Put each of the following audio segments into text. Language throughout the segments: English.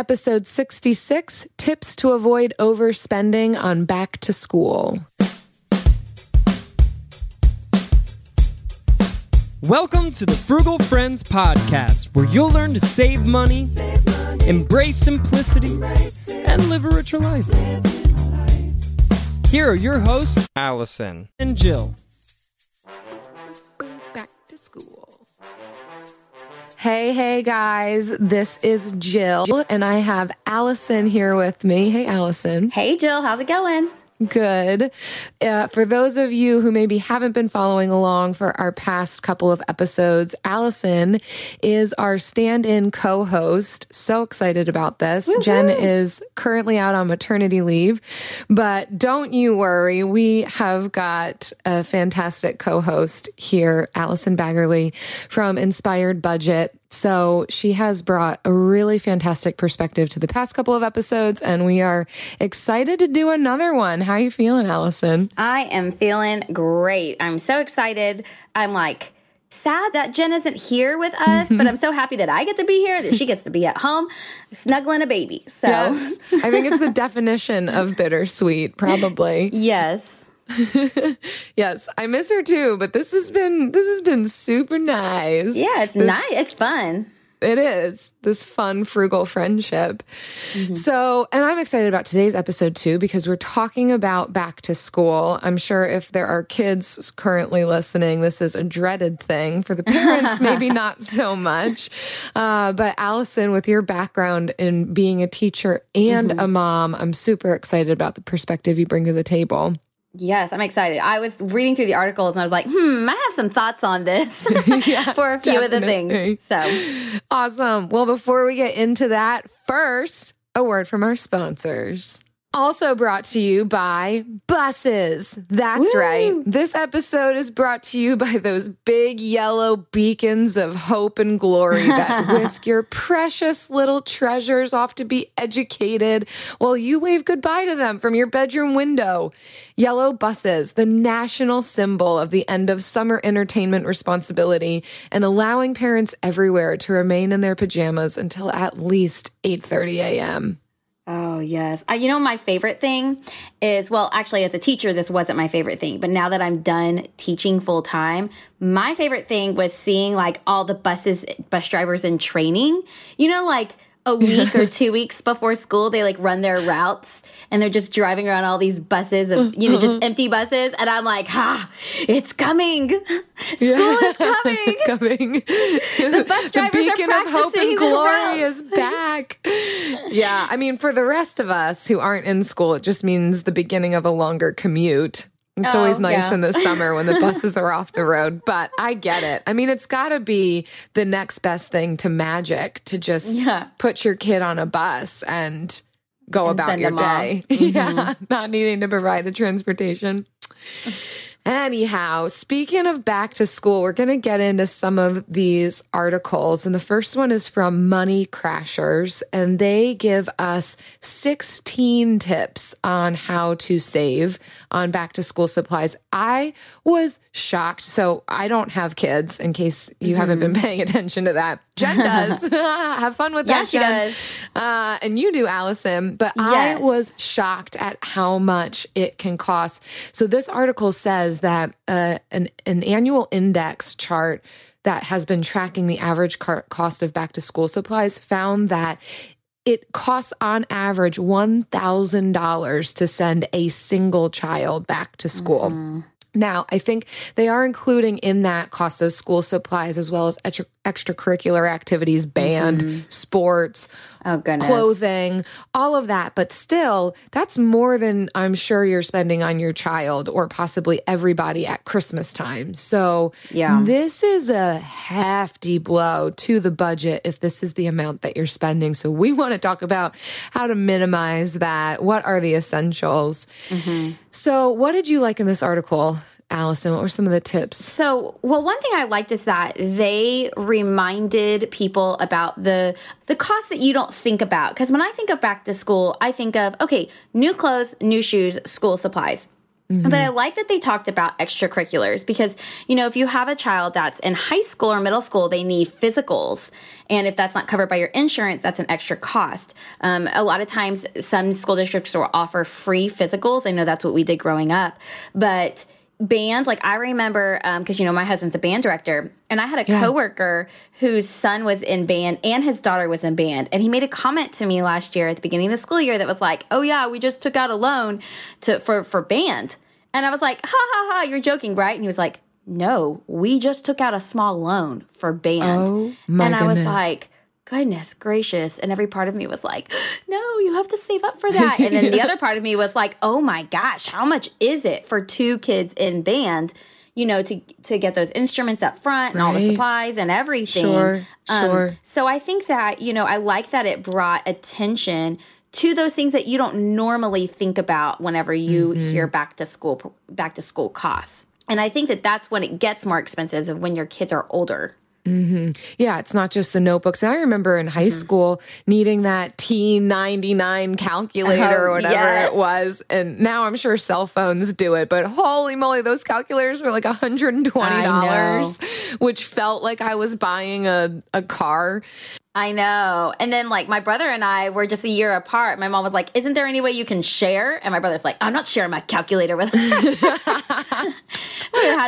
Episode 66 Tips to Avoid Overspending on Back to School. Welcome to the Frugal Friends Podcast, where you'll learn to save money, save money embrace simplicity, embrace and live a richer life. Here are your hosts, Allison and Jill. Hey, hey, guys. This is Jill, and I have Allison here with me. Hey, Allison. Hey, Jill. How's it going? Good. Uh, for those of you who maybe haven't been following along for our past couple of episodes, Allison is our stand in co host. So excited about this. Woo-hoo. Jen is currently out on maternity leave, but don't you worry. We have got a fantastic co host here, Allison Baggerly from Inspired Budget. So she has brought a really fantastic perspective to the past couple of episodes, and we are excited to do another one. How are you feeling, Allison? I am feeling great. I'm so excited. I'm like, sad that Jen isn't here with us, but I'm so happy that I get to be here, that she gets to be at home snuggling a baby. So yes, I think it's the definition of bittersweet, probably. yes. yes, I miss her too, but this has been this has been super nice. Yeah, it's this, nice. It's fun. It is this fun, frugal friendship. Mm-hmm. So, and I'm excited about today's episode too, because we're talking about back to school. I'm sure if there are kids currently listening, this is a dreaded thing. For the parents, maybe not so much. Uh, but Allison, with your background in being a teacher and mm-hmm. a mom, I'm super excited about the perspective you bring to the table. Yes, I'm excited. I was reading through the articles and I was like, hmm, I have some thoughts on this yeah, for a few definitely. of the things. So awesome. Well, before we get into that, first, a word from our sponsors. Also brought to you by buses. That's Woo! right. This episode is brought to you by those big yellow beacons of hope and glory that whisk your precious little treasures off to be educated while you wave goodbye to them from your bedroom window. Yellow buses, the national symbol of the end of summer entertainment responsibility and allowing parents everywhere to remain in their pajamas until at least 8:30 a.m. Oh, yes. you know, my favorite thing is well, actually, as a teacher, this wasn't my favorite thing. But now that I'm done teaching full time, my favorite thing was seeing like all the buses, bus drivers in training. You know, like a week or two weeks before school, they like run their routes and they're just driving around all these buses of, you know, just uh-huh. empty buses. And I'm like, ha, it's coming. School yeah. is coming. coming. The bus drivers the beacon are of hope and glory is back. yeah. I mean, for the rest of us who aren't in school, it just means the beginning of a longer commute. It's oh, always nice yeah. in the summer when the buses are off the road, but I get it. I mean, it's got to be the next best thing to magic to just yeah. put your kid on a bus and go and about your day. Mm-hmm. yeah, not needing to provide the transportation. Anyhow, speaking of back to school, we're going to get into some of these articles. And the first one is from Money Crashers, and they give us 16 tips on how to save on back to school supplies. I was shocked. So I don't have kids, in case you mm-hmm. haven't been mm-hmm. paying attention to that. Jen does. have fun with yeah, that, she Jen. does. Uh, and you do, Allison. But yes. I was shocked at how much it can cost. So this article says that uh, an, an annual index chart that has been tracking the average car- cost of back to school supplies found that it costs on average $1,000 to send a single child back to school. Mm-hmm. Now, I think they are including in that cost of school supplies as well as extracurricular activities, band, mm-hmm. sports, oh goodness. clothing, all of that. But still, that's more than I'm sure you're spending on your child or possibly everybody at Christmas time. So, yeah. this is a hefty blow to the budget if this is the amount that you're spending. So, we want to talk about how to minimize that. What are the essentials? Mm-hmm. So, what did you like in this article? Allison, what were some of the tips? So, well, one thing I liked is that they reminded people about the the costs that you don't think about. Because when I think of back to school, I think of okay, new clothes, new shoes, school supplies. Mm-hmm. But I like that they talked about extracurriculars because, you know, if you have a child that's in high school or middle school, they need physicals. And if that's not covered by your insurance, that's an extra cost. Um, a lot of times, some school districts will offer free physicals. I know that's what we did growing up. But band like i remember because um, you know my husband's a band director and i had a yeah. coworker whose son was in band and his daughter was in band and he made a comment to me last year at the beginning of the school year that was like oh yeah we just took out a loan to for for band and i was like ha ha ha you're joking right and he was like no we just took out a small loan for band oh, and goodness. i was like goodness gracious. And every part of me was like, no, you have to save up for that. And then the other part of me was like, oh my gosh, how much is it for two kids in band? You know, to to get those instruments up front and right. all the supplies and everything. Sure, um, sure. So I think that you know I like that it brought attention to those things that you don't normally think about whenever you mm-hmm. hear back to school back to school costs. And I think that that's when it gets more expensive when your kids are older. Mm-hmm. Yeah, it's not just the notebooks. And I remember in high mm-hmm. school needing that T99 calculator oh, or whatever yes. it was. And now I'm sure cell phones do it, but holy moly, those calculators were like $120, which felt like I was buying a, a car. I know. And then like my brother and I were just a year apart. My mom was like, "Isn't there any way you can share?" And my brother's like, "I'm not sharing my calculator with." we had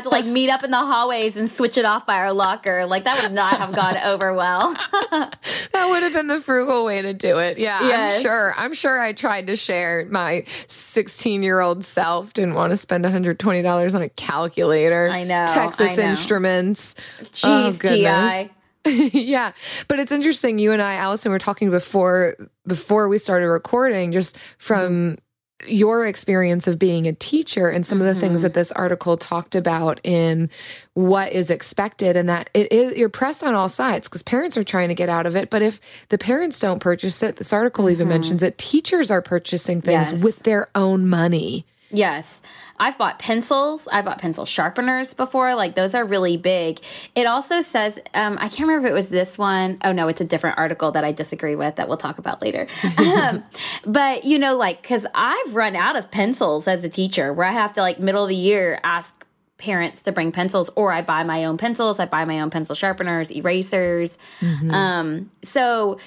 to like meet up in the hallways and switch it off by our locker. Like that would not have gone over well. that would have been the frugal way to do it. Yeah, yes. I'm sure. I'm sure I tried to share. My 16 year old self didn't want to spend 120 dollars on a calculator. I know. Texas I know. Instruments. Oh, Jeez, oh, goodness. Ti. yeah, but it's interesting. You and I, Allison, were talking before before we started recording, just from mm-hmm. your experience of being a teacher and some mm-hmm. of the things mm-hmm. that this article talked about in what is expected, and that it is you're pressed on all sides because parents are trying to get out of it. But if the parents don't purchase it, this article mm-hmm. even mentions that teachers are purchasing things yes. with their own money. Yes. I've bought pencils. I bought pencil sharpeners before. Like those are really big. It also says, um, I can't remember if it was this one. Oh no, it's a different article that I disagree with that we'll talk about later. um, but you know, like, cause I've run out of pencils as a teacher where I have to like middle of the year ask parents to bring pencils or I buy my own pencils. I buy my own pencil sharpeners, erasers. Mm-hmm. Um, so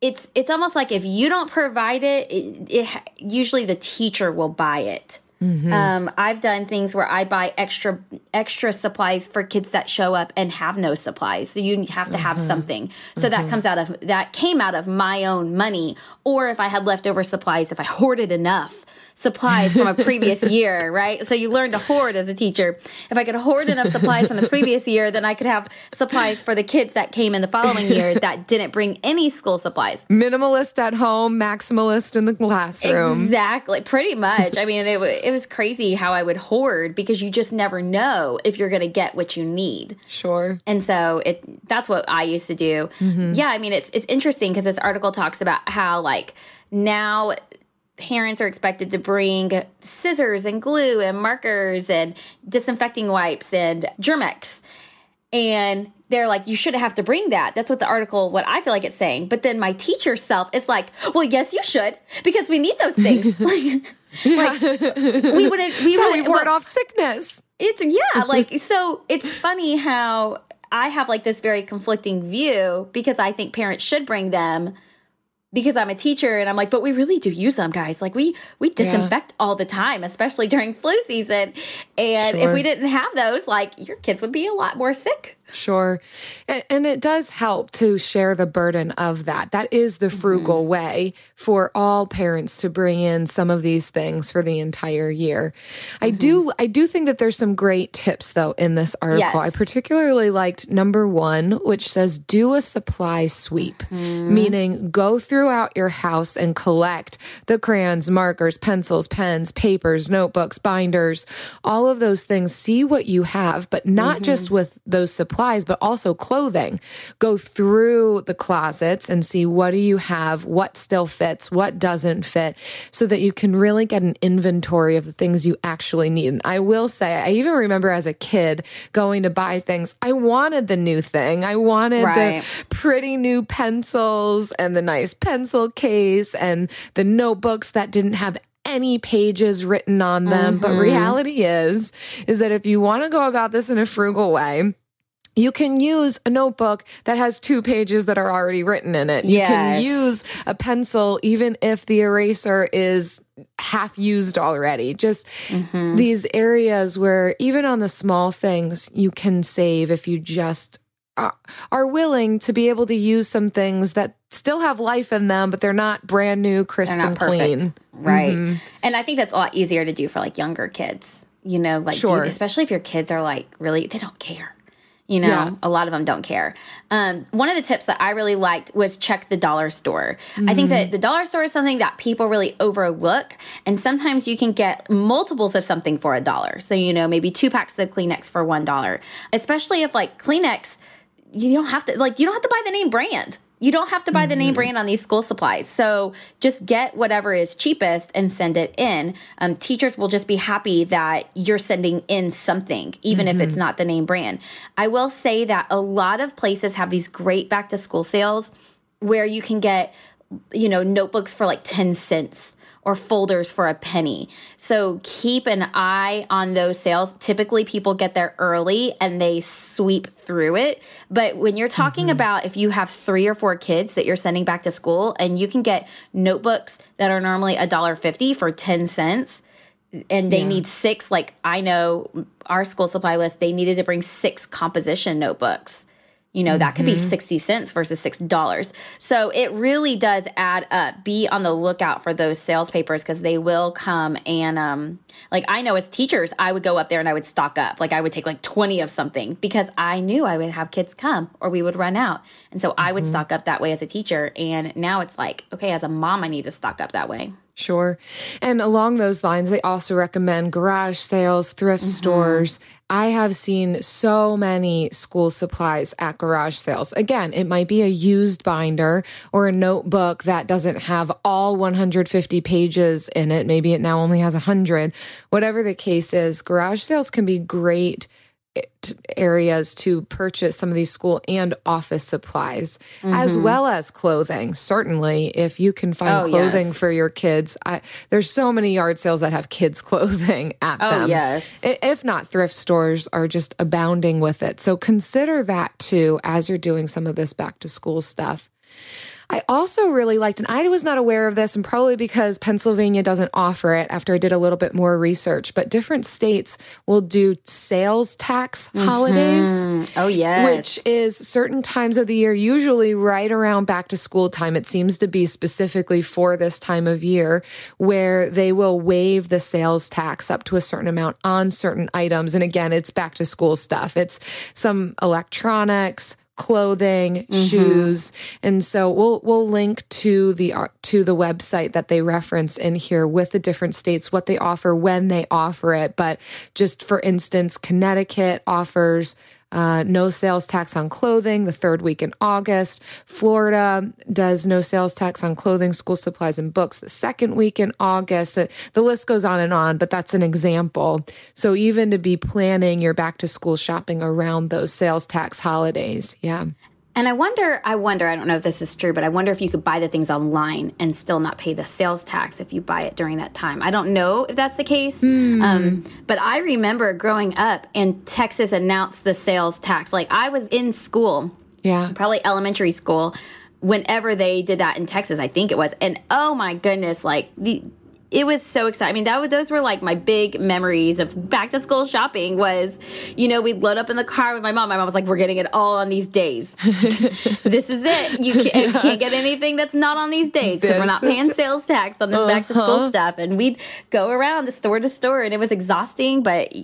it's, it's almost like if you don't provide it, it, it usually the teacher will buy it. Mm-hmm. Um, I've done things where I buy extra extra supplies for kids that show up and have no supplies. So you have to have mm-hmm. something. So that mm-hmm. comes out of that came out of my own money. Or if I had leftover supplies, if I hoarded enough supplies from a previous year, right? So you learn to hoard as a teacher. If I could hoard enough supplies from the previous year, then I could have supplies for the kids that came in the following year that didn't bring any school supplies. Minimalist at home, maximalist in the classroom. Exactly, pretty much. I mean, it, it was crazy how I would hoard because you just never know if you're going to get what you need. Sure. And so it that's what I used to do. Mm-hmm. Yeah, I mean, it's it's interesting because this article talks about how like now parents are expected to bring scissors and glue and markers and disinfecting wipes and Germ-X. And they're like, you shouldn't have to bring that. That's what the article, what I feel like it's saying. But then my teacher self is like, well, yes, you should, because we need those things. like, like, we wouldn't, we so wouldn't, we ward off sickness. It's, yeah, like, so it's funny how I have like this very conflicting view because I think parents should bring them because I'm a teacher and I'm like, but we really do use them, guys. Like we we disinfect yeah. all the time, especially during flu season. And sure. if we didn't have those, like your kids would be a lot more sick. Sure. And, it does help to share the burden of that. That is the frugal mm-hmm. way for all parents to bring in some of these things for the entire year. Mm-hmm. I do I do think that there's some great tips though in this article. Yes. I particularly liked number 1 which says do a supply sweep, mm-hmm. meaning go throughout your house and collect the crayons, markers, pencils, pens, papers, notebooks, binders, all of those things. See what you have, but not just mm-hmm. with those supplies supplies, but also clothing. Go through the closets and see what do you have, what still fits, what doesn't fit, so that you can really get an inventory of the things you actually need. And I will say, I even remember as a kid going to buy things. I wanted the new thing. I wanted right. the pretty new pencils and the nice pencil case and the notebooks that didn't have any pages written on them. Mm-hmm. But reality is, is that if you want to go about this in a frugal way, you can use a notebook that has two pages that are already written in it. You yes. can use a pencil even if the eraser is half used already. Just mm-hmm. these areas where even on the small things you can save if you just are willing to be able to use some things that still have life in them, but they're not brand new, crisp and clean. Right. Mm-hmm. And I think that's a lot easier to do for like younger kids. You know, like sure. especially if your kids are like really they don't care you know, yeah. a lot of them don't care. Um, one of the tips that I really liked was check the dollar store. Mm-hmm. I think that the dollar store is something that people really overlook. And sometimes you can get multiples of something for a dollar. So, you know, maybe two packs of Kleenex for one dollar, especially if like Kleenex, you don't have to, like, you don't have to buy the name brand. You don't have to buy the name mm-hmm. brand on these school supplies. So just get whatever is cheapest and send it in. Um, teachers will just be happy that you're sending in something, even mm-hmm. if it's mm-hmm. not the name brand. I will say that a lot of places have these great back to school sales where you can get, you know, notebooks for like 10 cents or folders for a penny. So keep an eye on those sales. Typically, people get there early and they sweep through it. But when you're talking mm-hmm. about if you have three or four kids that you're sending back to school and you can get notebooks that are normally a dollar fifty for 10 cents, and they yeah. need six like i know our school supply list they needed to bring six composition notebooks you know, mm-hmm. that could be mm-hmm. 60 cents versus $6. So it really does add up. Be on the lookout for those sales papers because they will come and, um, like, I know as teachers, I would go up there and I would stock up. Like, I would take like 20 of something because I knew I would have kids come or we would run out. And so I would mm-hmm. stock up that way as a teacher. And now it's like, okay, as a mom, I need to stock up that way. Sure. And along those lines, they also recommend garage sales, thrift mm-hmm. stores. I have seen so many school supplies at garage sales. Again, it might be a used binder or a notebook that doesn't have all 150 pages in it. Maybe it now only has 100. Whatever the case is, garage sales can be great areas to purchase some of these school and office supplies mm-hmm. as well as clothing certainly if you can find oh, clothing yes. for your kids. I, there's so many yard sales that have kids clothing at oh, them. yes. If not thrift stores are just abounding with it. So consider that too as you're doing some of this back to school stuff I also really liked, and I was not aware of this, and probably because Pennsylvania doesn't offer it after I did a little bit more research, but different states will do sales tax mm-hmm. holidays. Oh, yes. Which is certain times of the year, usually right around back to school time. It seems to be specifically for this time of year where they will waive the sales tax up to a certain amount on certain items. And again, it's back to school stuff. It's some electronics, clothing, mm-hmm. shoes. And so we'll we'll link to the uh, to the website that they reference in here with the different states what they offer when they offer it. But just for instance, Connecticut offers uh, no sales tax on clothing the third week in August. Florida does no sales tax on clothing, school supplies, and books the second week in August. The list goes on and on, but that's an example. So even to be planning your back to school shopping around those sales tax holidays. Yeah. And I wonder, I wonder, I don't know if this is true, but I wonder if you could buy the things online and still not pay the sales tax if you buy it during that time. I don't know if that's the case. Mm. Um, but I remember growing up and Texas announced the sales tax. Like I was in school, yeah, probably elementary school, whenever they did that in Texas, I think it was. And oh my goodness, like the it was so exciting. I mean, that was, those were like my big memories of back to school shopping was, you know, we'd load up in the car with my mom. My mom was like, we're getting it all on these days. this is it. You can't, yeah. can't, get anything that's not on these days because we're not paying sales tax on this uh-huh. back to school stuff. And we'd go around the store to store and it was exhausting, but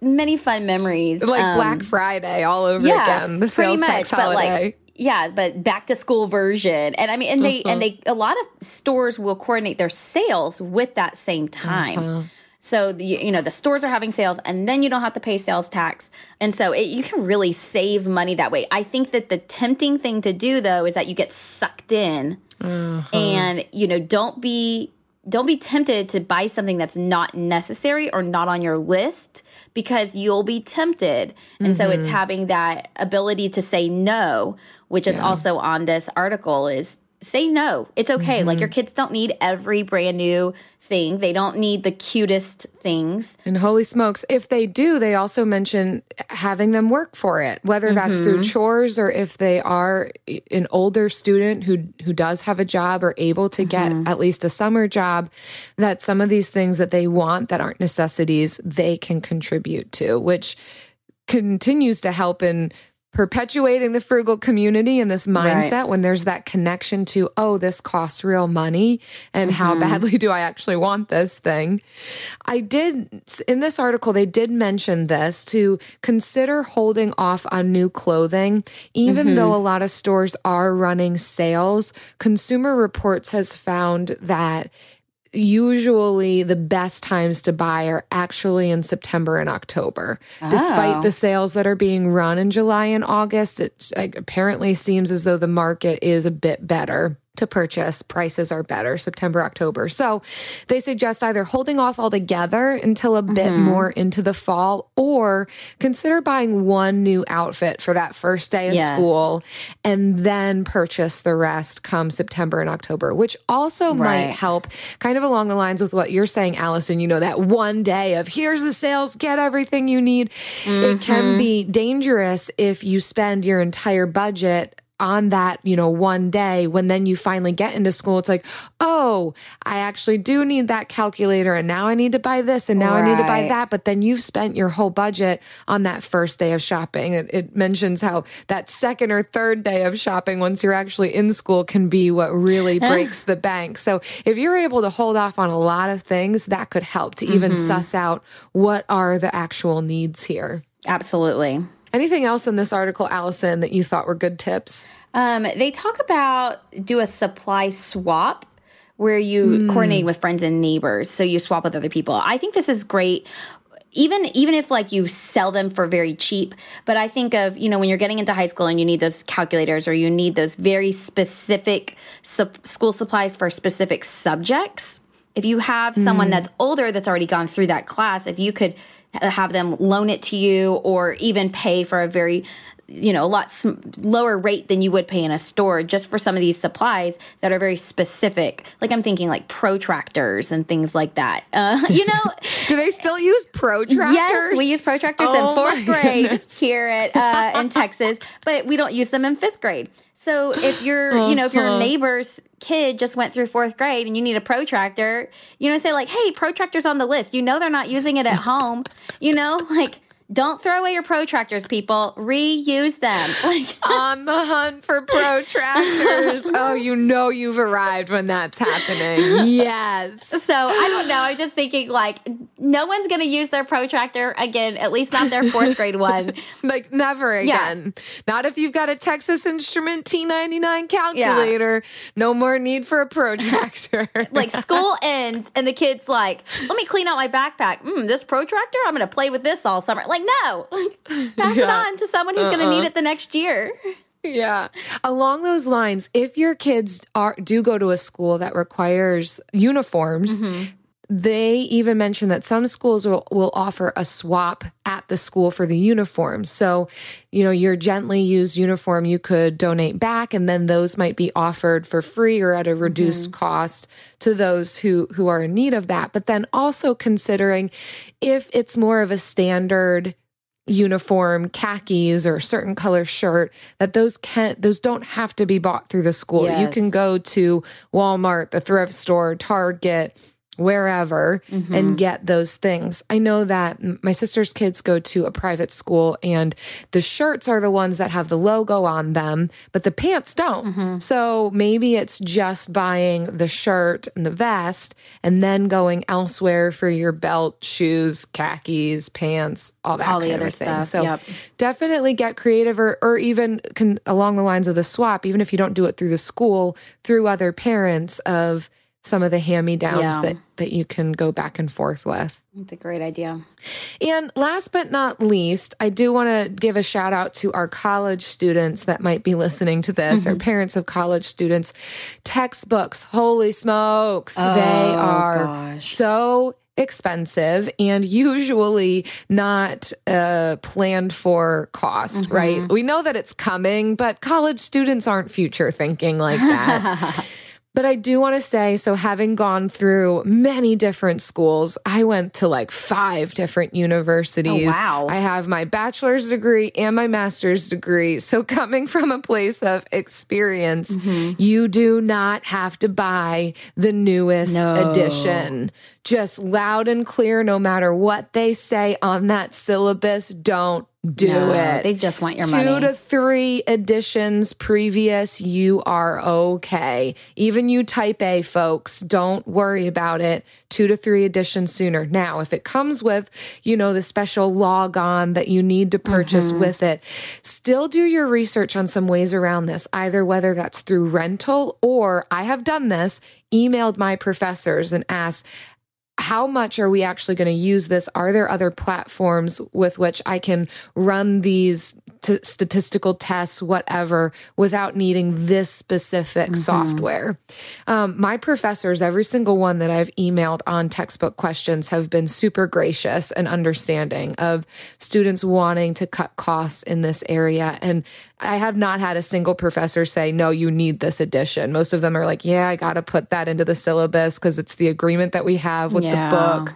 many fun memories. Like um, Black Friday all over yeah, again. The sales pretty much, tax holiday. But like, yeah, but back to school version. And I mean, and they, uh-huh. and they, a lot of stores will coordinate their sales with that same time. Uh-huh. So the, you know the stores are having sales, and then you don't have to pay sales tax, and so it, you can really save money that way. I think that the tempting thing to do though is that you get sucked in, uh-huh. and you know don't be don't be tempted to buy something that's not necessary or not on your list because you'll be tempted. And mm-hmm. so it's mm-hmm. having that ability to say no, which is also on this article is say no. It's okay. Mm-hmm. Like your kids don't need every brand new thing. They don't need the cutest things. And holy smokes, if they do, they also mention having them work for it, whether that's mm-hmm. through chores or if they are an older student who who does have a job or able to get mm-hmm. at least a summer job, that some of these things that they want that aren't necessities, they can contribute to, which continues to help in perpetuating the frugal community and this mindset right. when there's that connection to, oh, this costs real money and mm-hmm. how badly do I actually want this thing. I did, in this article, they did mention this to consider holding off on new clothing. Even mm-hmm. though a lot of stores are running sales, Consumer Reports has found that usually the best times to buy are actually in September and October. Oh. Despite the sales that are being run in July and August, it apparently seems as though the market is a bit better to purchase. Prices are better September, October. So they suggest either holding off altogether until a bit mm-hmm. more into the fall or consider buying one new outfit for that first day of yes. school and then purchase the rest come September and October, which also right. might help kind of along the lines with what you're saying, Allison. You know, that one day of here's the sales, get everything you need. Mm-hmm. It can mm-hmm. be dangerous if you spend your entire budget on that, you know, one day when then you finally get into school, it's like, oh, I actually do need that calculator and now I need to buy this and now right. I need to buy that. But then you've spent your whole budget on that first day of shopping. It, it, mentions how that second or third day of shopping, once you're actually in school, can be what really breaks the bank. So if you're able to hold off on a lot of things, that could help to even mm-hmm. suss out what are the actual needs here. Absolutely. Anything else in this article, Allison, that you thought were good tips? Um, they talk about do a supply swap where you mm. coordinate with friends and neighbors. So you swap with other people. I think this is great even even if like you sell them for very cheap but i think of you know when you're getting into high school and you need those calculators or you need those very specific su- school supplies for specific subjects if you have someone mm. that's older that's already gone through that class if you could have them loan it to you or even pay for a very you know a lot sm- lower rate than you would pay in a store just for some of these supplies that are very specific. Like i'm thinking like protractors and things like that. Uh, you know do they still use protractors? Yes we use protractors oh in fourth grade goodness. here at uh, in texas but we don't use them in fifth grade so if you're, uh-huh. you know, if your uh-huh. neighbor's kid just went through fourth grade and you need a protractor, you know, say like, "Hey, protractor's on the list." You know, they're not using it at home. You know, like don't throw away your protractors, people. Reuse them. Like on the hunt for protractors. oh, you know you've arrived when that's happening. Yes. So I don't know. I'm just thinking like no one's gonna use their protractor again, at least not their fourth grade one. like never again. Yeah. Not if you've got a Texas Instrument T99 calculator. Yeah. No more need for a protractor. like school ends and the kid's like, let me clean out my backpack. Mm, this protractor, I'm gonna play with this all summer. Like like, no, pass yeah. it on to someone who's uh-uh. going to need it the next year. Yeah. Along those lines, if your kids are do go to a school that requires uniforms, mm-hmm. They even mention that some schools will, will offer a swap at the school for the uniform. So, you know, your gently used uniform you could donate back and then those might be offered for free or at a reduced mm-hmm. cost to those who who are in need of that. But then also considering if it's more of a standard uniform khakis or a certain color shirt that those can those don't have to be bought through the school yes. you can go to walmart the thrift store target wherever mm-hmm. and get those things. I know that my sister's kids go to a private school and the shirts are the ones that have the logo on them, but the pants don't. Mm-hmm. So maybe it's just buying the shirt and the vest and then going elsewhere for your belt, shoes, khakis, pants, all that all kind of thing. Stuff. So yep. definitely get creative or, or even can, along the lines of the swap, even if you don't do it through the school, through other parents of some of the hand-me-downs yeah. that that you can go back and forth with. It's a great idea. And last but not least, I do want to give a shout out to our college students that might be listening to this, mm-hmm. or parents of college students. Textbooks, holy smokes, oh, they are gosh. so expensive and usually not uh, planned for cost, mm-hmm. right? We know that it's coming, but college students aren't future thinking like that. But I do want to say so, having gone through many different schools, I went to like five different universities. Oh, wow. I have my bachelor's degree and my master's degree. So, coming from a place of experience, mm-hmm. you do not have to buy the newest no. edition. Just loud and clear, no matter what they say on that syllabus, don't do no, it. They just want your Two money. Two to three editions previous, you are okay. Even you type A folks, don't worry about it. Two to three editions sooner. Now, if it comes with, you know, the special log on that you need to purchase mm-hmm. with it, still do your research on some ways around this, either whether that's through rental or I have done this, emailed my professors and asked, how much are we actually going to use this? Are there other platforms with which I can run these t- statistical tests, whatever, without needing this specific mm-hmm. software? Um, my professors, every single one that I've emailed on textbook questions, have been super gracious and understanding of students wanting to cut costs in this area. And I have not had a single professor say, no, you need this edition. Most of them are like, yeah, I got to put that into the syllabus because it's the agreement that we have with yeah. the book.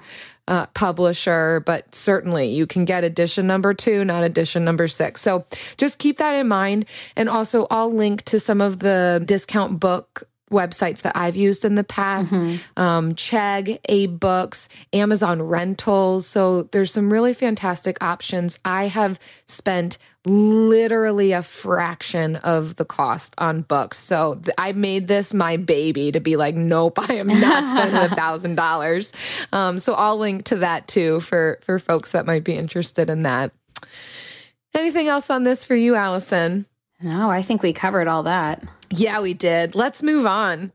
Uh, publisher, but certainly you can get edition number two, not edition number six. So just keep that in mind. And also, I'll link to some of the discount book websites that I've used in the past mm-hmm. um, Chegg, AbeBooks, Amazon Rentals. So there's some really fantastic options. I have spent literally a fraction of the cost on books. So th- I made this my baby to be like, nope, I am not spending a thousand dollars. Um, so I'll link to that too for for folks that might be interested in that. Anything else on this for you, Allison? No, I think we covered all that. Yeah, we did. Let's move on.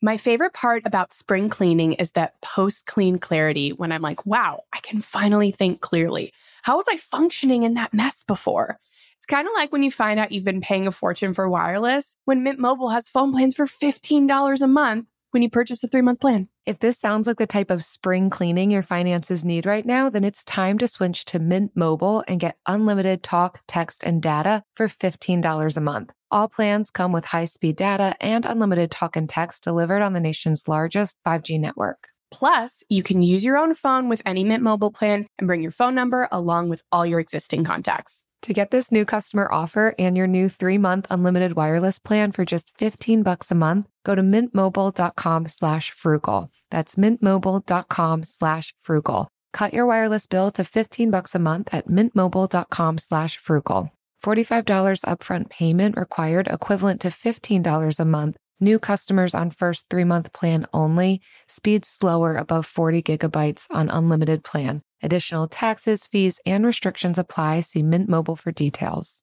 My favorite part about spring cleaning is that post clean clarity when I'm like, wow, I can finally think clearly. How was I functioning in that mess before? It's kind of like when you find out you've been paying a fortune for wireless when Mint Mobile has phone plans for $15 a month when you purchase a three month plan. If this sounds like the type of spring cleaning your finances need right now, then it's time to switch to Mint Mobile and get unlimited talk, text, and data for $15 a month. All plans come with high speed data and unlimited talk and text delivered on the nation's largest 5G network. Plus, you can use your own phone with any Mint Mobile plan and bring your phone number along with all your existing contacts. To get this new customer offer and your new three-month unlimited wireless plan for just 15 bucks a month, go to mintmobile.com slash frugal. That's mintmobile.com slash frugal. Cut your wireless bill to 15 bucks a month at mintmobile.com slash frugal. $45 upfront payment required equivalent to $15 a month. New customers on first three month plan only. Speed slower above 40 gigabytes on unlimited plan. Additional taxes, fees, and restrictions apply. See Mint Mobile for details.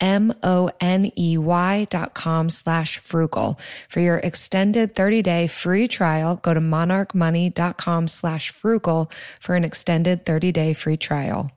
M-O-N-E-Y dot com slash frugal. For your extended 30-day free trial, go to monarchmoney.com slash frugal for an extended 30-day free trial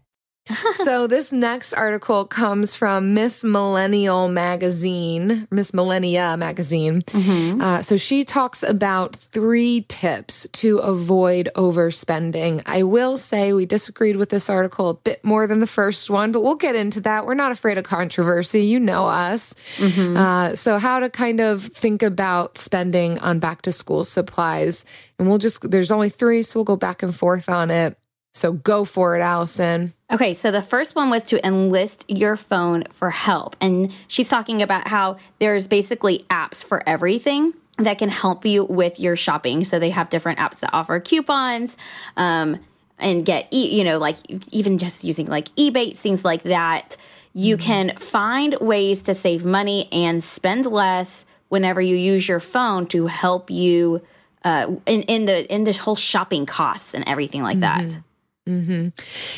so this next article comes from Miss Millennial magazine, Miss Millennia magazine. Mm-hmm. Uh, so she talks about three tips to avoid overspending. I will say we disagreed with this article a bit more than the first one, but we'll get into that. We're not afraid of controversy. You know us. Mm-hmm. Uh, so how to kind of think about spending on back to school supplies. And we'll just, there's only three, so we'll go back and forth on it. So go for it, Allison. Okay, so the first one was to enlist your phone for help. And she's talking about how there's basically apps for everything that can help you with your shopping. So they have different apps that offer coupons um, and get, e- you know, like even just using like Ebates, things like that. You mm-hmm. can find ways to save money and spend less whenever you use your phone to help you uh, in, in the in the whole shopping costs and everything like mm-hmm. that. Mm-hmm.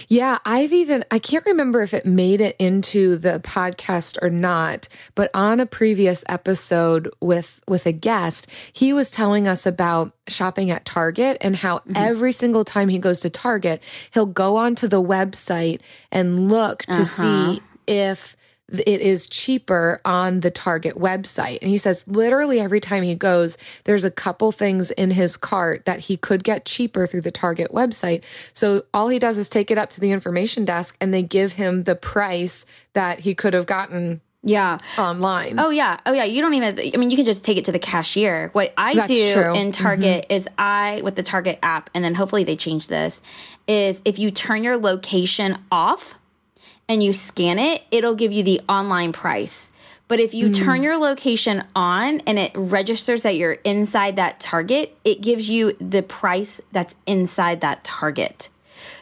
Yeah, I've even, I can't remember if it made it into the podcast or not, but on a previous episode with, with a guest, he was telling us about shopping at Target and how mm-hmm. every single time he goes to Target, he'll go onto the website and look to uh-huh. see if it is cheaper on the Target website. And he says literally every time he goes, there's a couple things in his cart that he could get cheaper through the Target website. So all he does is take it up to the information desk and they give him the price that he could have gotten yeah online oh yeah oh yeah you don't even i mean you can just take it to the cashier what i That's do true. in target mm-hmm. is i with the target app and then hopefully they change this is if you turn your location off and you scan it, it'll give you the online price. But if you mm. turn your location on and it registers that you're inside that target, it gives you the price that's inside that target.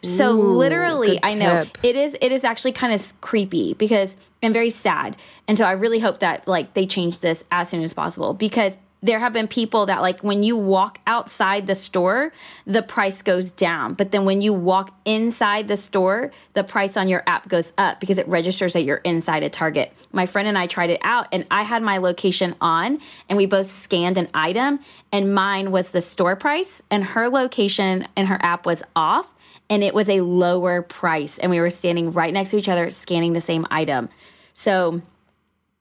So Ooh, literally, I know it is it is actually kind of creepy because I'm very sad. And so I really hope that like they change this as soon as possible because there have been people that like when you walk outside the store the price goes down. But then when you walk inside the store the price on your app goes up because it registers that you're inside a target. My friend and i tried it out and i had my location on and we both scanned an item and mine was the store price and her location and her app was off and it was a lower price. And we were standing right next to each other scanning the same item. So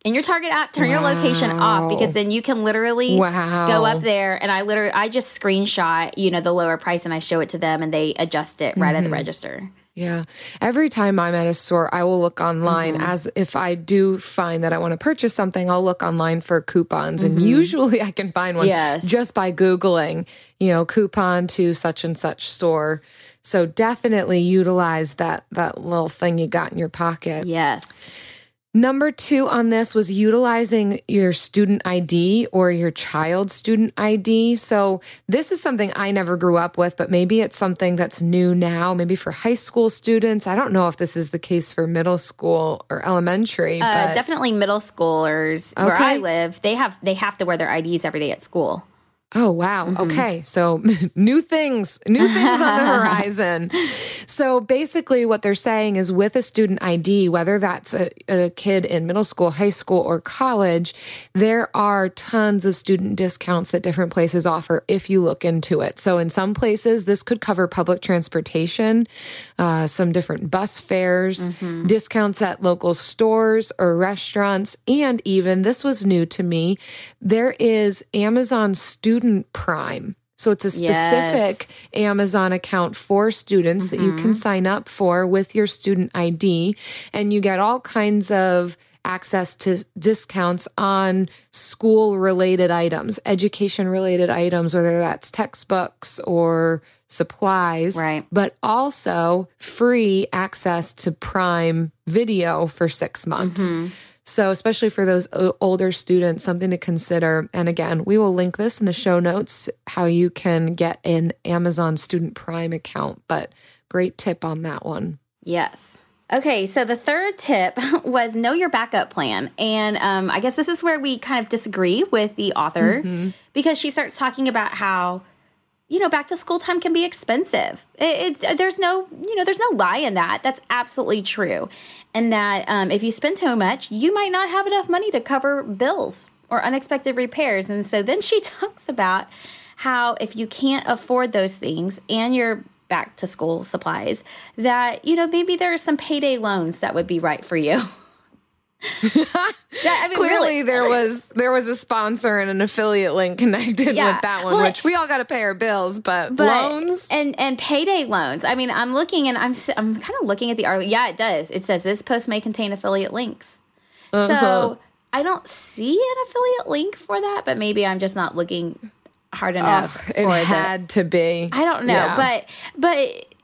in your target app turn wow. your location off because then you can literally wow. go up there and i literally i just screenshot you know the lower price and i show it to them and they adjust it right mm-hmm. at the mm-hmm. register yeah. Every time I'm at a store, I will look online mm-hmm. as if I do find that I want to purchase something, I'll look online for coupons. Mm-hmm. And usually I can find one yes. just by Googling, you know, coupon to such and such store. So definitely utilize that that little thing you got in your pocket. Yes. Number two on this was utilizing your student ID or your child's student ID. So, this is something I never grew up with, but maybe it's something that's new now, maybe for high school students. I don't know if this is the case for middle school or elementary. Uh, but... Definitely middle schoolers okay. where I live, they have they have to wear their IDs every day at school. Oh, wow. Mm-hmm. Okay. So new things, new things on the horizon. So basically, what they're saying is with a student ID, whether that's a, a, kid in middle school, high school, or college, there are tons of student discounts that different places offer if you look into it. So in some places, this could cover public transportation, uh, some different bus fares, mm-hmm. discounts at local stores or restaurants, and even this was new to me, there is Amazon student Student Prime. So it's a specific yes. Amazon account for students mm-hmm. that you can mm-hmm. sign up for with your student ID. And you get all kinds of access to discounts on school related items, education related items, whether that's textbooks or supplies, right. but also free access to Prime video for six months. Mm-hmm. So, especially for those older students, something to consider. And again, we will link this in the show notes how you can get an Amazon Student Prime account. But great tip on that one. Yes. Okay, so the third tip was know your backup plan. And um, I guess this is where we kind of disagree with the author mm-hmm. because she starts talking about how, you know, back to school time can be expensive. It, it's there's no, you know, there's no lie in that. That's absolutely true. And that um, if you spend too much, you might not have enough money to cover bills or unexpected repairs. And so then she talks about how if you can't afford those things and you're back to school supplies that you know maybe there are some payday loans that would be right for you that, I mean, Clearly, really. there was there was a sponsor and an affiliate link connected yeah. with that one, well, which we all got to pay our bills, but, but, loans and and payday loans. I mean, I'm looking and I'm I'm kind of looking at the article. Yeah, it does. It says this post may contain affiliate links. Uh-huh. So I don't see an affiliate link for that, but maybe I'm just not looking hard enough. Oh, it had the, to be. I don't know, yeah. but but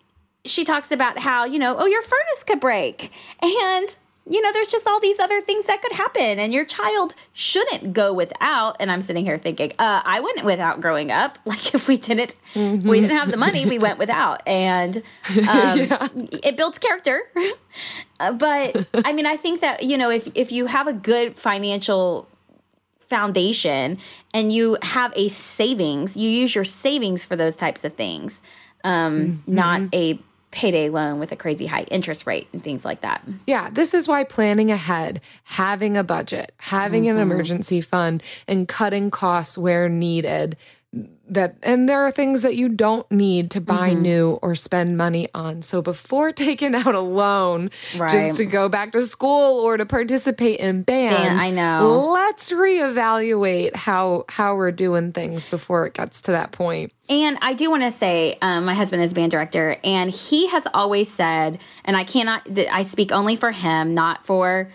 she talks about how you know, oh, your furnace could break, and you know, there's just all these other things that could happen, and your child shouldn't go without. And I'm sitting here thinking, uh, I went without growing up. Like if we didn't, mm-hmm. we didn't have the money, we went without, and um, yeah. it builds character. uh, but I mean, I think that you know, if if you have a good financial foundation and you have a savings, you use your savings for those types of things, um, mm-hmm. not a payday loan with a crazy high interest rate and things like that. Yeah, this is why planning ahead, having a budget, having mm-hmm. an emergency fund, and cutting costs where needed that and there are things that you don't need to buy mm-hmm. new or spend money on so before taking out a loan right. just to go back to school or to participate in band i know let's reevaluate how how we're doing things before it gets to that point and I do want to say, um, my husband is band director, and he has always said, and I cannot, I speak only for him, not for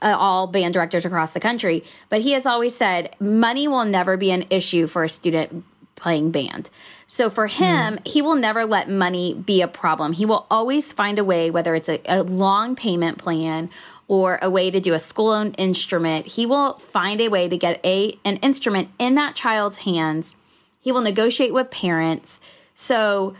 uh, all band directors across the country, but he has always said money will never be an issue for a student playing band. So for him, mm. he will never let money be a problem. He will always find a way, whether it's a, a long payment plan or a way to do a school owned instrument, he will find a way to get a an instrument in that child's hands. He will negotiate with parents. So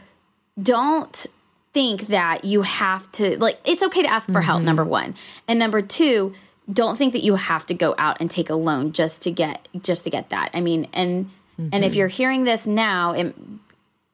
don't think that you have to like it's okay to ask for mm-hmm. help number 1. And number 2, don't think that you have to go out and take a loan just to get just to get that. I mean, and mm-hmm. and if mm-hmm. you're hearing this now, it,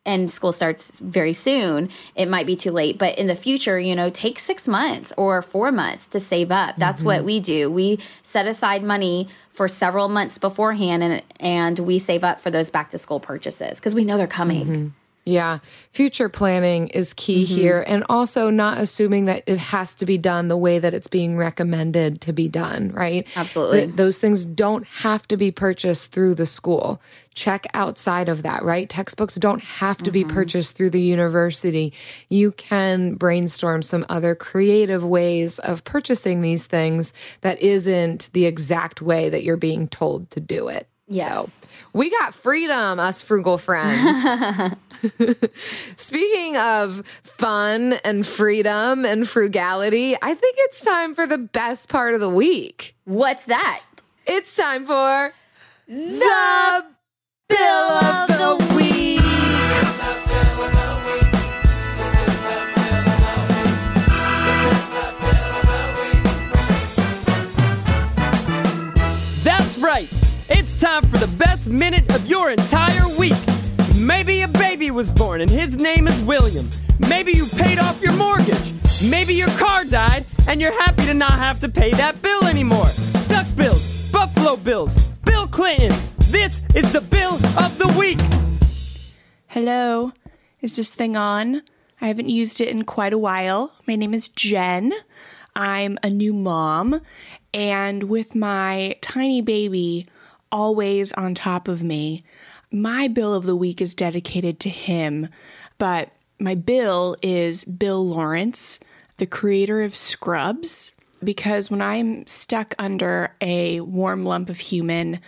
and school starts very soon, it might be too late. But in the future, you know, take six months or four months to save up. That's mm-hmm. what we do. We set aside money for several months beforehand, and and we save up for those back to school purchases because we know they're coming. Mm-hmm. Yeah. Future planning is key mm-hmm. here. And also not assuming that it has to be done the way that it's being recommended to be done, right? Absolutely. Th- those things don't have to be purchased through the school. Check outside of that, right? Textbooks don't have to mm-hmm. be purchased through the university. You can brainstorm some other creative ways of purchasing these things that isn't the exact way that you're being told to do it. Yes. So we got freedom, us frugal friends. Speaking of fun and freedom and frugality, I think it's time for the best part of the week. What's that? It's time for the Bill of the Week. That's right. It's time for the best minute of your entire week. Maybe a baby was born and his name is William. Maybe you paid off your mortgage. Maybe your car died and you're happy to not have to pay that bill anymore. Duck bills, Buffalo Bills, Bill Clinton. This is the bill of the week. Hello, is this thing on? I haven't used it in quite a while. My name is Jen. I'm a new mom, and with my tiny baby, always on top of me. My bill of the week is dedicated to him, but my bill is Bill Lawrence, the creator of Scrubs, because when I'm stuck under a warm lump of human,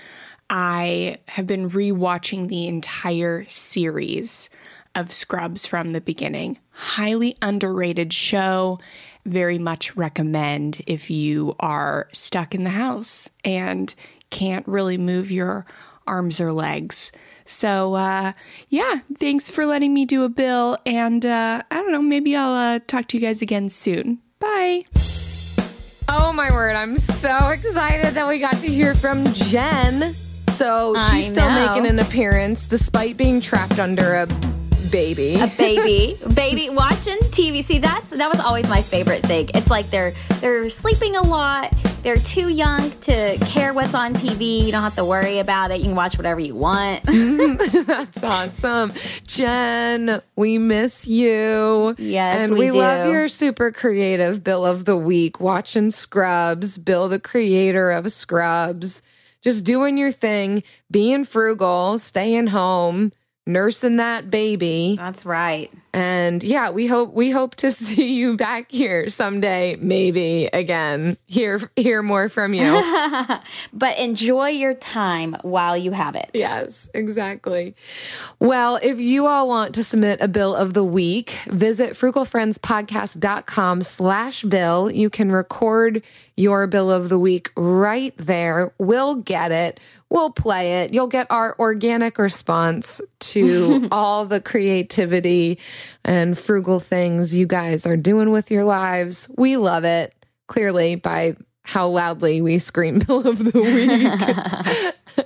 I have been rewatching the entire series of Scrubs from the beginning. Highly underrated show. Very much recommend if you are stuck in the house and can't really move your arms or legs. So, uh, yeah, thanks for letting me do a bill. And uh, I don't know, maybe I'll uh, talk to you guys again soon. Bye. Oh my word, I'm so excited that we got to hear from Jen. So I she's still know. making an appearance despite being trapped under a baby. a baby. Baby. Watching tv see that's that was always my favorite thing. It's like they're they're sleeping a lot. They're too young to care what's on tv you don't have to worry about it. You can watch whatever you want. That's awesome. Jen, we miss you. Yes, And we we, love your super creative Bill of the Week, watching Scrubs, Bill, the creator of Scrubs, just doing your thing, being frugal, staying home, nursing that baby. that's right And yeah, we hope we hope to see you back here someday, maybe again. Hear hear more from you. but enjoy your time while you have it Yes, exactly. Well, if you all want to submit a bill of the week, visit frugalfriendspodcast.com slash bill. You can record your bill of the week right there. We'll get it. We'll play it. You'll get our organic response to all the creativity and frugal things you guys are doing with your lives. We love it, clearly, by how loudly we scream bill of the week.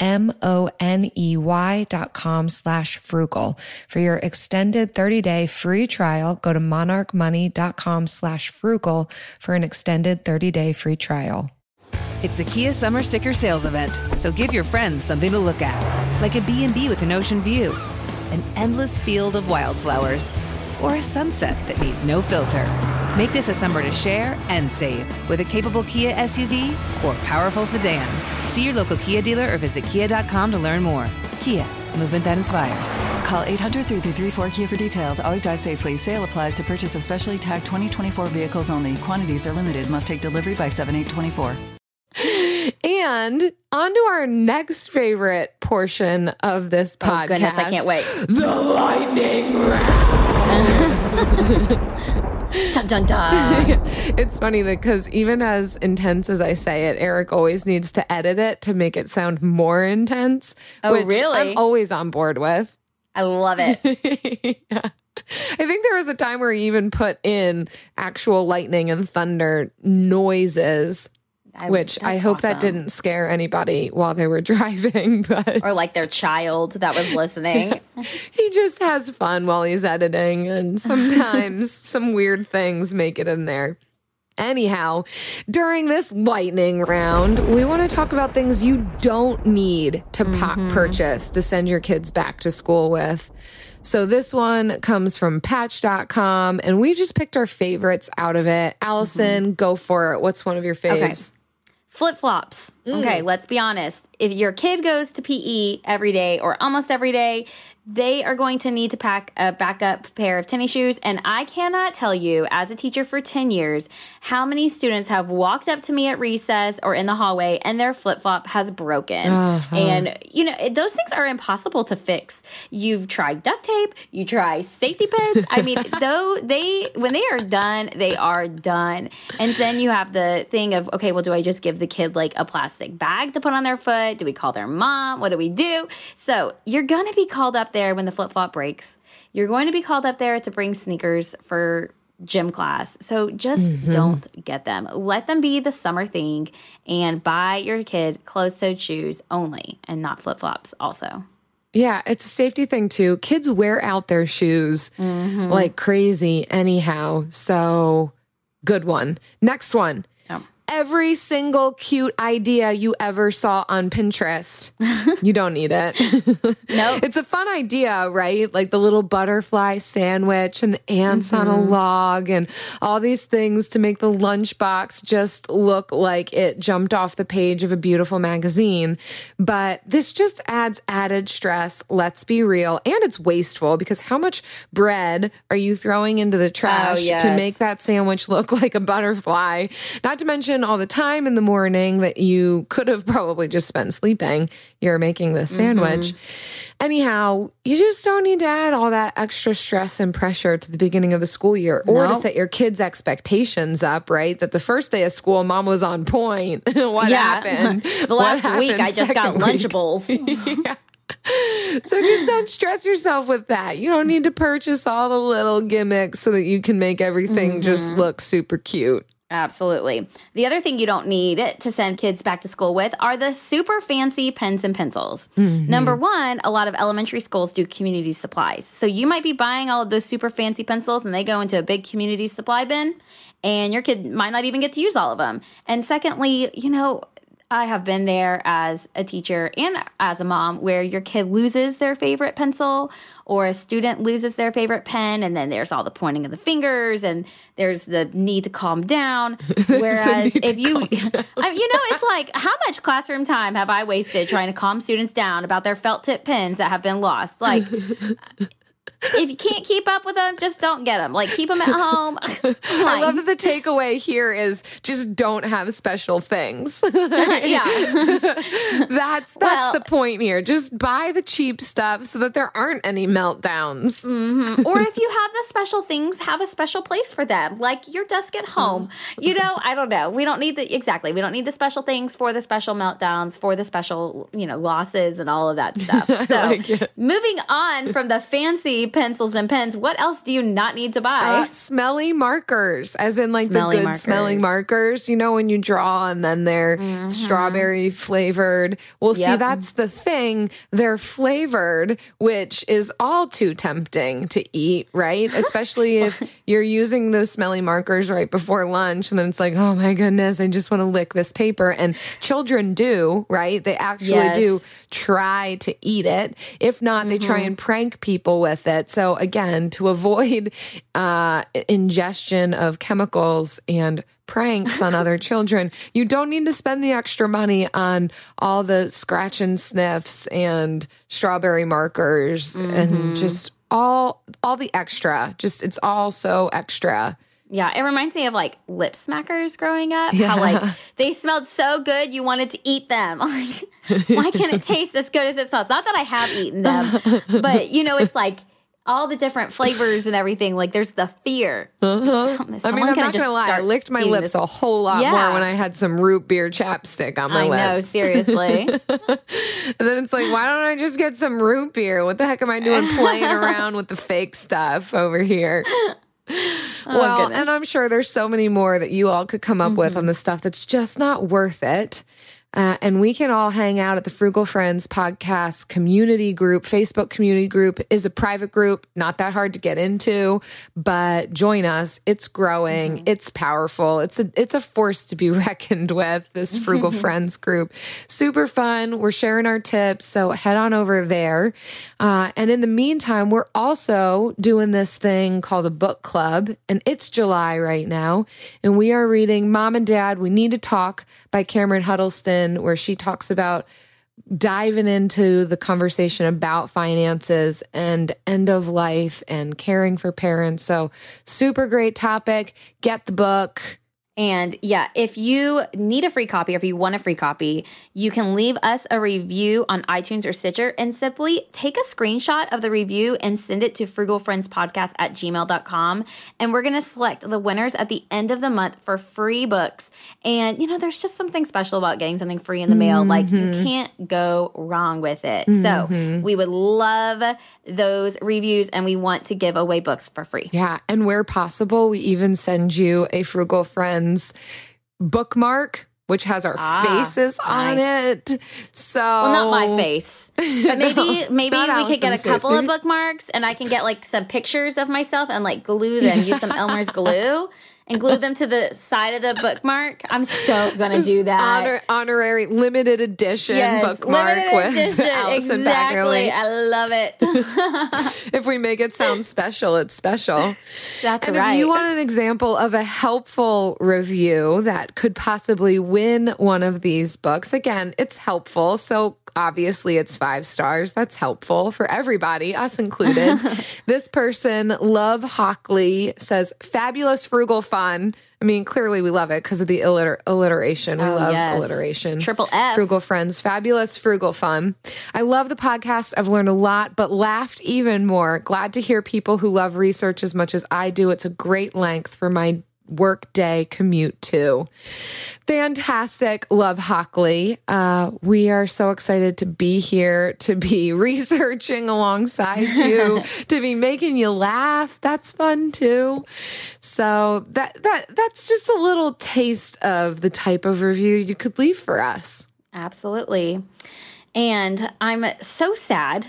M-O-N-E-Y dot com slash frugal. For your extended 30-day free trial, go to monarchmoney.com slash frugal for an extended 30-day free trial. It's the Kia Summer Sticker Sales Event, so give your friends something to look at, like a B&B with an ocean view, an endless field of wildflowers, or a sunset that needs no filter. Make this a summer to share and save with a capable Kia SUV or powerful sedan. See your local Kia dealer or visit kia.com to learn more. Kia, movement that inspires. Call 800 334 Kia for details. Always drive safely. Sale applies to purchase of specially tagged 2024 vehicles only. Quantities are limited. Must take delivery by 7824. And on to our next favorite portion of this podcast. Oh, goodness, I can't wait. The lightning round. dun, dun, dun. it's funny because even as intense as I say it, Eric always needs to edit it to make it sound more intense. Oh, which really? I'm always on board with. i love it yeah. I think there was a time where he even put in actual lightning and thunder noises, I- which I that's hope that didn't scare anybody while they were driving. But or like their child that was listening he just has fun while he's editing, and sometimes some weird things make it in there. Anyhow, during this lightning round, we want to talk about things you don't need to pop mm-hmm. purchase to send your kids back to school with. So this one comes from patch.com and we just picked our favorites out of it. Allison, mm-hmm. go for it. What's one of your faves? Flip flops. Okay, mm. let's be honest. If your kid goes to PE every day or almost every day, they are going to need to pack a backup pair of tennis shoes. And I cannot tell you, as a teacher for 10 years, how many students have walked up to me at recess or in the hallway and their flip flop has broken. Uh-huh. And, you know, it, those things are impossible to fix. You've tried duct tape, you try safety pins. I mean, though they, when they are done, they are done. And then you have the thing of, okay, well, do I just give the kid like a plastic bag to put on their foot? Do we call their mom? What do we do? So you're going to be called up there when the flip flop breaks. You're going to be called up there to bring sneakers for gym class. So just mm-hmm. don't get them. Let them be the summer thing and buy your kid closed toed shoes only and not flip flops also. Yeah, it's a safety thing too. Kids wear out their shoes mm-hmm. like crazy anyhow. So, good one. Next one. Every single cute idea you ever saw on Pinterest. you don't need it. nope. It's a fun idea, right? Like the little butterfly sandwich and the ants mm-hmm. on a mm-hmm. log and all these things to make the lunchbox just look like it jumped off the page of a beautiful magazine. But this just adds added stress, let's be real. And it's wasteful because how much bread are you throwing into the trash oh, yes. to make that sandwich look like a butterfly? Not to mention all the time in the morning that you could have probably just spent sleeping. You're making this sandwich. Mm-hmm. Anyhow, you just don't need to add all that extra stress and pressure to the beginning of the school year or nope. to set your kids' expectations up, right? That the first day of school, mom was on point. what yeah. happened? the last happened week, I just got Lunchables. yeah. So just don't stress yourself with that. You don't need to purchase all the little gimmicks so that you can make everything mm-hmm. just look super cute. Absolutely. The other thing you don't need to send kids back to school with are the super fancy pens and pencils. Mm-hmm. Number one, a lot of elementary schools do community supplies. So you might be buying all of those super fancy pencils and they go into a big community supply bin, and your kid might not even get to use all of them. And secondly, you know, I have been there as a teacher and as a mom where your kid loses their favorite pencil or a student loses their favorite pen and then there's all the pointing of the fingers and there's the need to calm down. Whereas if you, I, you know, it's like how much classroom time have I wasted trying to calm students down about their felt tip pens that have been lost? Like, if you can't keep up with them, just don't get them. Like keep them at home. I love that the takeaway here is just don't have special things. yeah, that's that's well, the point here. Just buy the cheap stuff so that there aren't any meltdowns. Mm-hmm. Or if you have the special things, have a special place for them, like your desk at home. You know, I don't know. We don't need the exactly. We don't need the special things for the special meltdowns, for the special you know losses and all of that stuff. So like moving on from the fancy pencils and pens. What else do you not need to buy? Uh, smelly markers, as in like smelly the good markers. smelling markers. You know, when you draw and then they're mm-hmm. strawberry flavored. Well, yep. see, that's the thing. They're flavored, which is all too tempting to eat, right? Especially if you're using those smelly markers right before lunch. And then it's like, oh my goodness, I just want to lick this paper. And children do, right? They actually yes. do try to eat it. If not, mm-hmm. they try mm-hmm. and prank people with it. So, again, to avoid uh, ingestion of chemicals and pranks on other children, you don't need to spend the extra money on all the scratch and sniffs and strawberry markers mm-hmm. and just all all the extra just it's all so extra yeah, it reminds me of like lip smackers growing up. Yeah. How like they smelled so good you wanted to eat them. Like, why can't it taste as good as it smells? Not that I have eaten them, but you know, it's like all the different flavors and everything. Like there's the fear. Uh-huh. I mean, I'm not gonna lie. I licked my lips this. a whole lot yeah. more when I had some root beer chapstick on my I lips. know, seriously. and then it's like, why don't I just get some root beer? What the heck am I doing playing around with the fake stuff over here? Oh, well, goodness. and I'm sure there's so many more that you all could come up mm-hmm. with on the stuff that's just not worth it. Uh, and we can all hang out at the Frugal Friends podcast community group. Facebook community group is a private group, not that hard to get into, but join us. It's growing. Mm-hmm. It's powerful. It's a it's a force to be reckoned with. This Frugal Friends group, super fun. We're sharing our tips, so head on over there. Uh, and in the meantime, we're also doing this thing called a book club, and it's July right now, and we are reading Mom and Dad. We need to talk by Cameron Huddleston, where she talks about diving into the conversation about finances and end of life and caring for parents. So, super great topic. Get the book. And yeah, if you need a free copy or if you want a free copy, you can leave us a review on iTunes or Stitcher and simply take a screenshot of the review and send it to frugalfriendspodcast at gmail.com. And we're going to select the winners at the end of the month for free books. And, you know, there's just something special about getting something free in the mail. Mm-hmm. Like, you mm-hmm. can't go wrong with it. Mm-hmm. So we would love those reviews and we want to give away books for free. Yeah. And where possible, we even send you a Frugal Friend friends bookmark which has our ah, faces on it. So well, not my face, but maybe no, maybe we could get a couple face. of bookmarks, and I can get like some pictures of myself and like glue them. Use some Elmer's glue, and glue them to the side of the bookmark. I'm so gonna do that. Honor, honorary limited edition yes, bookmark limited with edition. Allison exactly. Baggerly. I love it. if we make it sound special, it's special. That's and right. if you want an example of a helpful review that could possibly win one of these books, again, it's helpful. So obviously it's five stars. That's helpful for everybody, us included. this person, Love Hockley, says fabulous frugal fun. I mean, clearly we love it because of the alliter- alliteration. We Oh, love yes. alliteration. Triple F. Frugal friends, fabulous frugal fun. I love the podcast. I've learned a lot, but laughed even more. Glad to hear people who love research as much as I do. It's a great length for my work day commute too. Fantastic. Love Hockley. Uh, we are so excited to be here, to be researching alongside you, to be making you laugh. That's fun too. So that that that's just a little taste of the type of review you could leave for us. Absolutely. And I'm so sad.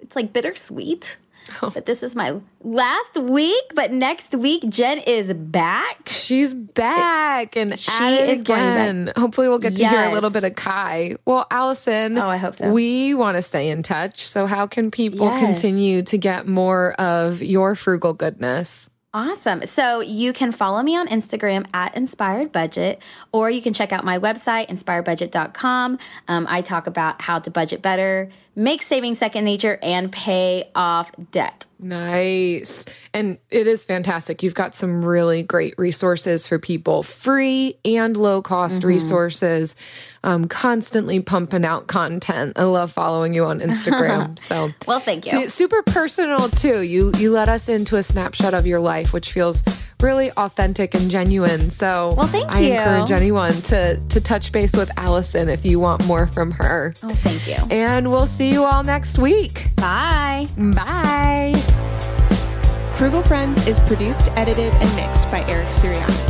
It's like bittersweet. Oh. But this is my last week. But next week, Jen is back. She's back and She is going back. again. Hopefully, we'll get to hear a little bit of Kai. Well, Allison, Oh, I hope so. We want to stay in touch. So, how can people Yes. continue to get more of your frugal goodness? Awesome. So you can follow me on Instagram at Inspired Budget, or you can check out my website, inspiredbudget.com. Um, I talk about how to budget better, make saving second nature, and pay off debt. Nice. And it is fantastic. You've got some really great resources for people, free and low cost Mhm. resources, um, constantly pumping out content. I love following you on Instagram. So, Well, thank you. Su- super personal too. You you let us into a snapshot of your life, which feels really authentic and genuine. So, Well, thank I you. encourage anyone to to touch base with Allison if you want more from her. Oh, thank you. And we'll see you all next week. Bye. Bye. Frugal Friends is produced, edited, and mixed by Eric Sirianni.